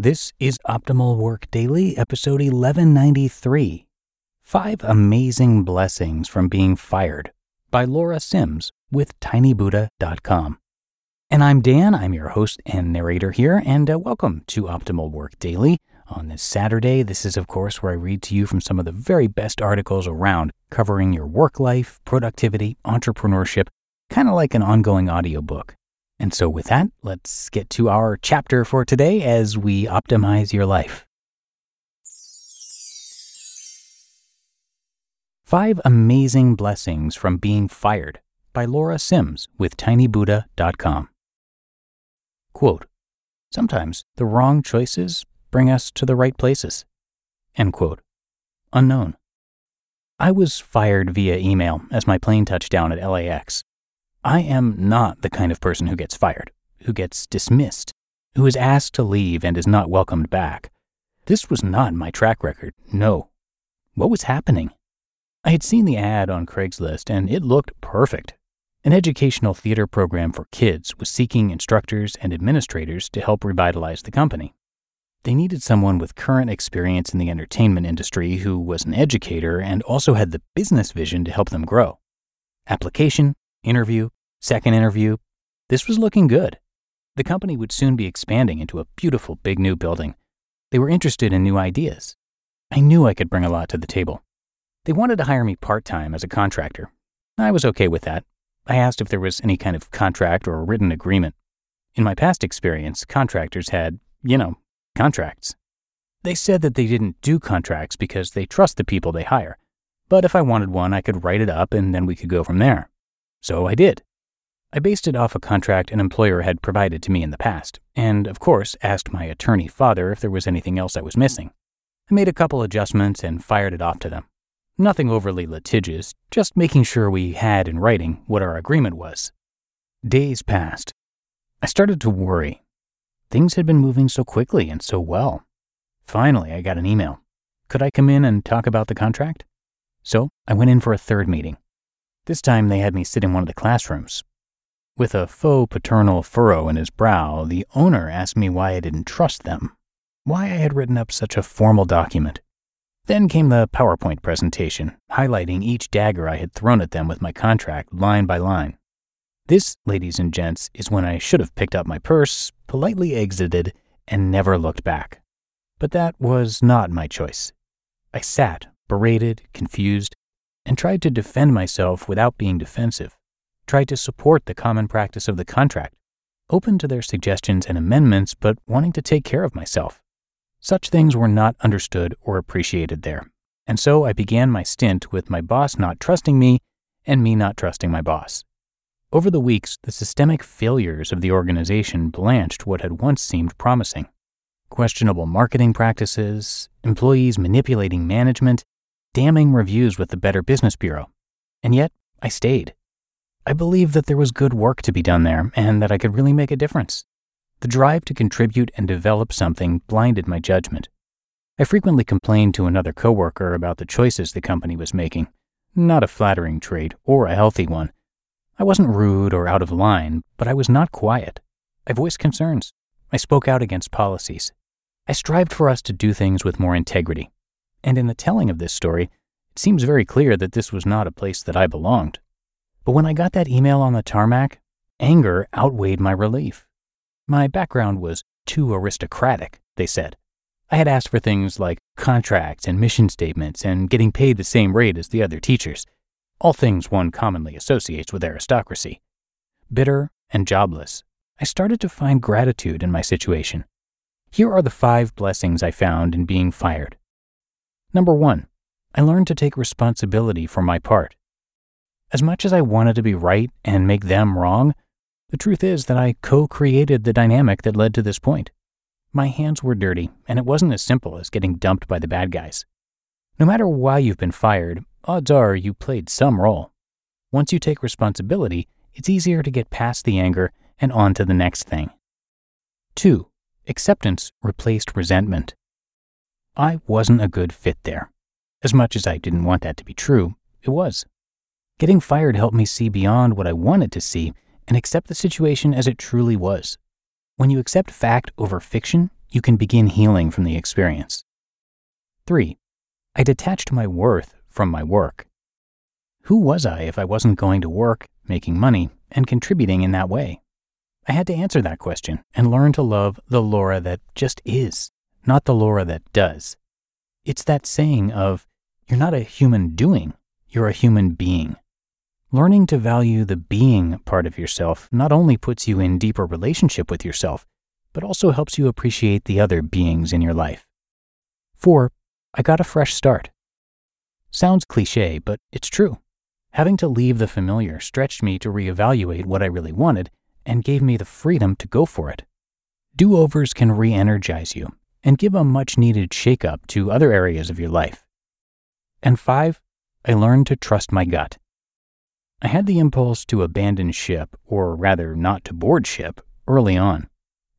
This is Optimal Work Daily, episode 1193 Five Amazing Blessings from Being Fired by Laura Simms with tinybuddha.com. And I'm Dan, I'm your host and narrator here, and uh, welcome to Optimal Work Daily. On this Saturday, this is, of course, where I read to you from some of the very best articles around covering your work life, productivity, entrepreneurship, kind of like an ongoing audiobook. And so, with that, let's get to our chapter for today as we optimize your life. Five Amazing Blessings from Being Fired by Laura Simms with tinybuddha.com. Quote Sometimes the wrong choices bring us to the right places. End quote. Unknown. I was fired via email as my plane touched down at LAX I am not the kind of person who gets fired, who gets dismissed, who is asked to leave and is not welcomed back. This was not my track record, no. What was happening? I had seen the ad on Craigslist and it looked perfect. An educational theater program for kids was seeking instructors and administrators to help revitalize the company. They needed someone with current experience in the entertainment industry who was an educator and also had the business vision to help them grow. Application interview, second interview. This was looking good. The company would soon be expanding into a beautiful big new building. They were interested in new ideas. I knew I could bring a lot to the table. They wanted to hire me part time as a contractor. I was okay with that. I asked if there was any kind of contract or written agreement. In my past experience, contractors had, you know, contracts. They said that they didn't do contracts because they trust the people they hire. But if I wanted one, I could write it up and then we could go from there. So I did. I based it off a contract an employer had provided to me in the past, and of course asked my attorney father if there was anything else I was missing. I made a couple adjustments and fired it off to them. Nothing overly litigious, just making sure we had in writing what our agreement was. Days passed. I started to worry. Things had been moving so quickly and so well. Finally, I got an email. Could I come in and talk about the contract? So I went in for a third meeting. This time they had me sit in one of the classrooms. With a faux paternal furrow in his brow, the owner asked me why I didn't trust them, why I had written up such a formal document. Then came the PowerPoint presentation, highlighting each dagger I had thrown at them with my contract line by line. This, ladies and gents, is when I should have picked up my purse, politely exited, and never looked back. But that was not my choice. I sat, berated, confused, and tried to defend myself without being defensive, tried to support the common practice of the contract, open to their suggestions and amendments, but wanting to take care of myself. Such things were not understood or appreciated there, and so I began my stint with my boss not trusting me and me not trusting my boss. Over the weeks, the systemic failures of the organization blanched what had once seemed promising. Questionable marketing practices, employees manipulating management, damning reviews with the Better Business Bureau. And yet, I stayed. I believed that there was good work to be done there and that I could really make a difference. The drive to contribute and develop something blinded my judgment. I frequently complained to another coworker about the choices the company was making. Not a flattering trait or a healthy one. I wasn't rude or out of line, but I was not quiet. I voiced concerns. I spoke out against policies. I strived for us to do things with more integrity. And in the telling of this story, it seems very clear that this was not a place that I belonged. But when I got that email on the tarmac, anger outweighed my relief. My background was too aristocratic, they said. I had asked for things like contracts and mission statements and getting paid the same rate as the other teachers, all things one commonly associates with aristocracy. Bitter and jobless, I started to find gratitude in my situation. Here are the five blessings I found in being fired. Number one, I learned to take responsibility for my part. As much as I wanted to be right and make them wrong, the truth is that I co created the dynamic that led to this point. My hands were dirty, and it wasn't as simple as getting dumped by the bad guys. No matter why you've been fired, odds are you played some role. Once you take responsibility, it's easier to get past the anger and on to the next thing. 2. Acceptance replaced resentment. I wasn't a good fit there. As much as I didn't want that to be true, it was. Getting fired helped me see beyond what I wanted to see and accept the situation as it truly was. When you accept fact over fiction, you can begin healing from the experience. 3. I detached my worth from my work. Who was I if I wasn't going to work, making money, and contributing in that way? I had to answer that question and learn to love the Laura that just is, not the Laura that does. It's that saying of, you're not a human doing, you're a human being. Learning to value the being part of yourself not only puts you in deeper relationship with yourself, but also helps you appreciate the other beings in your life. 4. I got a fresh start. Sounds cliche, but it's true. Having to leave the familiar stretched me to reevaluate what I really wanted and gave me the freedom to go for it. Do overs can re energize you and give a much needed shake-up to other areas of your life. And five, I learned to trust my gut. I had the impulse to abandon ship, or rather not to board ship, early on.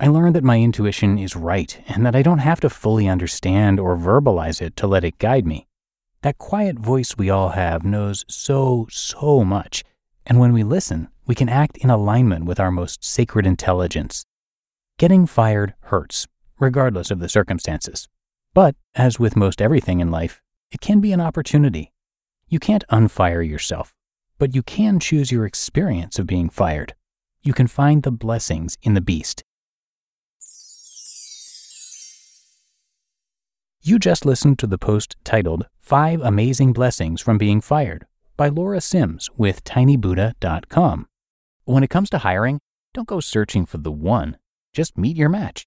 I learned that my intuition is right and that I don't have to fully understand or verbalize it to let it guide me. That quiet voice we all have knows so, so much, and when we listen, we can act in alignment with our most sacred intelligence. Getting fired hurts, regardless of the circumstances. But, as with most everything in life, it can be an opportunity. You can't unfire yourself but you can choose your experience of being fired. You can find the blessings in the beast. You just listened to the post titled Five Amazing Blessings from Being Fired by Laura Simms with tinybuddha.com. When it comes to hiring, don't go searching for the one. Just meet your match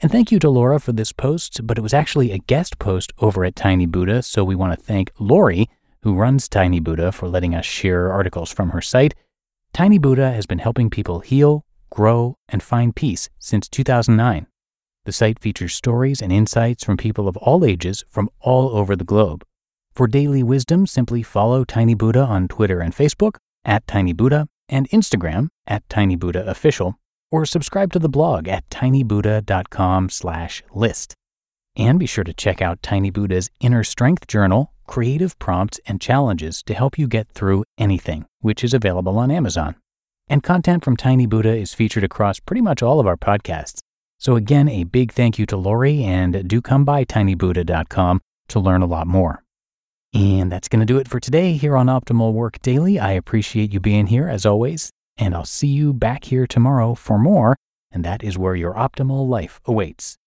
And thank you to Laura for this post, but it was actually a guest post over at Tiny Buddha, so we want to thank Lori who runs Tiny Buddha, for letting us share articles from her site. Tiny Buddha has been helping people heal, grow, and find peace since 2009. The site features stories and insights from people of all ages from all over the globe. For daily wisdom, simply follow Tiny Buddha on Twitter and Facebook at Tiny Buddha and Instagram at Tiny Buddha Official, or subscribe to the blog at tinybuddha.com/list. And be sure to check out Tiny Buddha's Inner Strength Journal, creative prompts and challenges to help you get through anything, which is available on Amazon. And content from Tiny Buddha is featured across pretty much all of our podcasts. So, again, a big thank you to Lori, and do come by tinybuddha.com to learn a lot more. And that's going to do it for today here on Optimal Work Daily. I appreciate you being here as always, and I'll see you back here tomorrow for more, and that is where your optimal life awaits.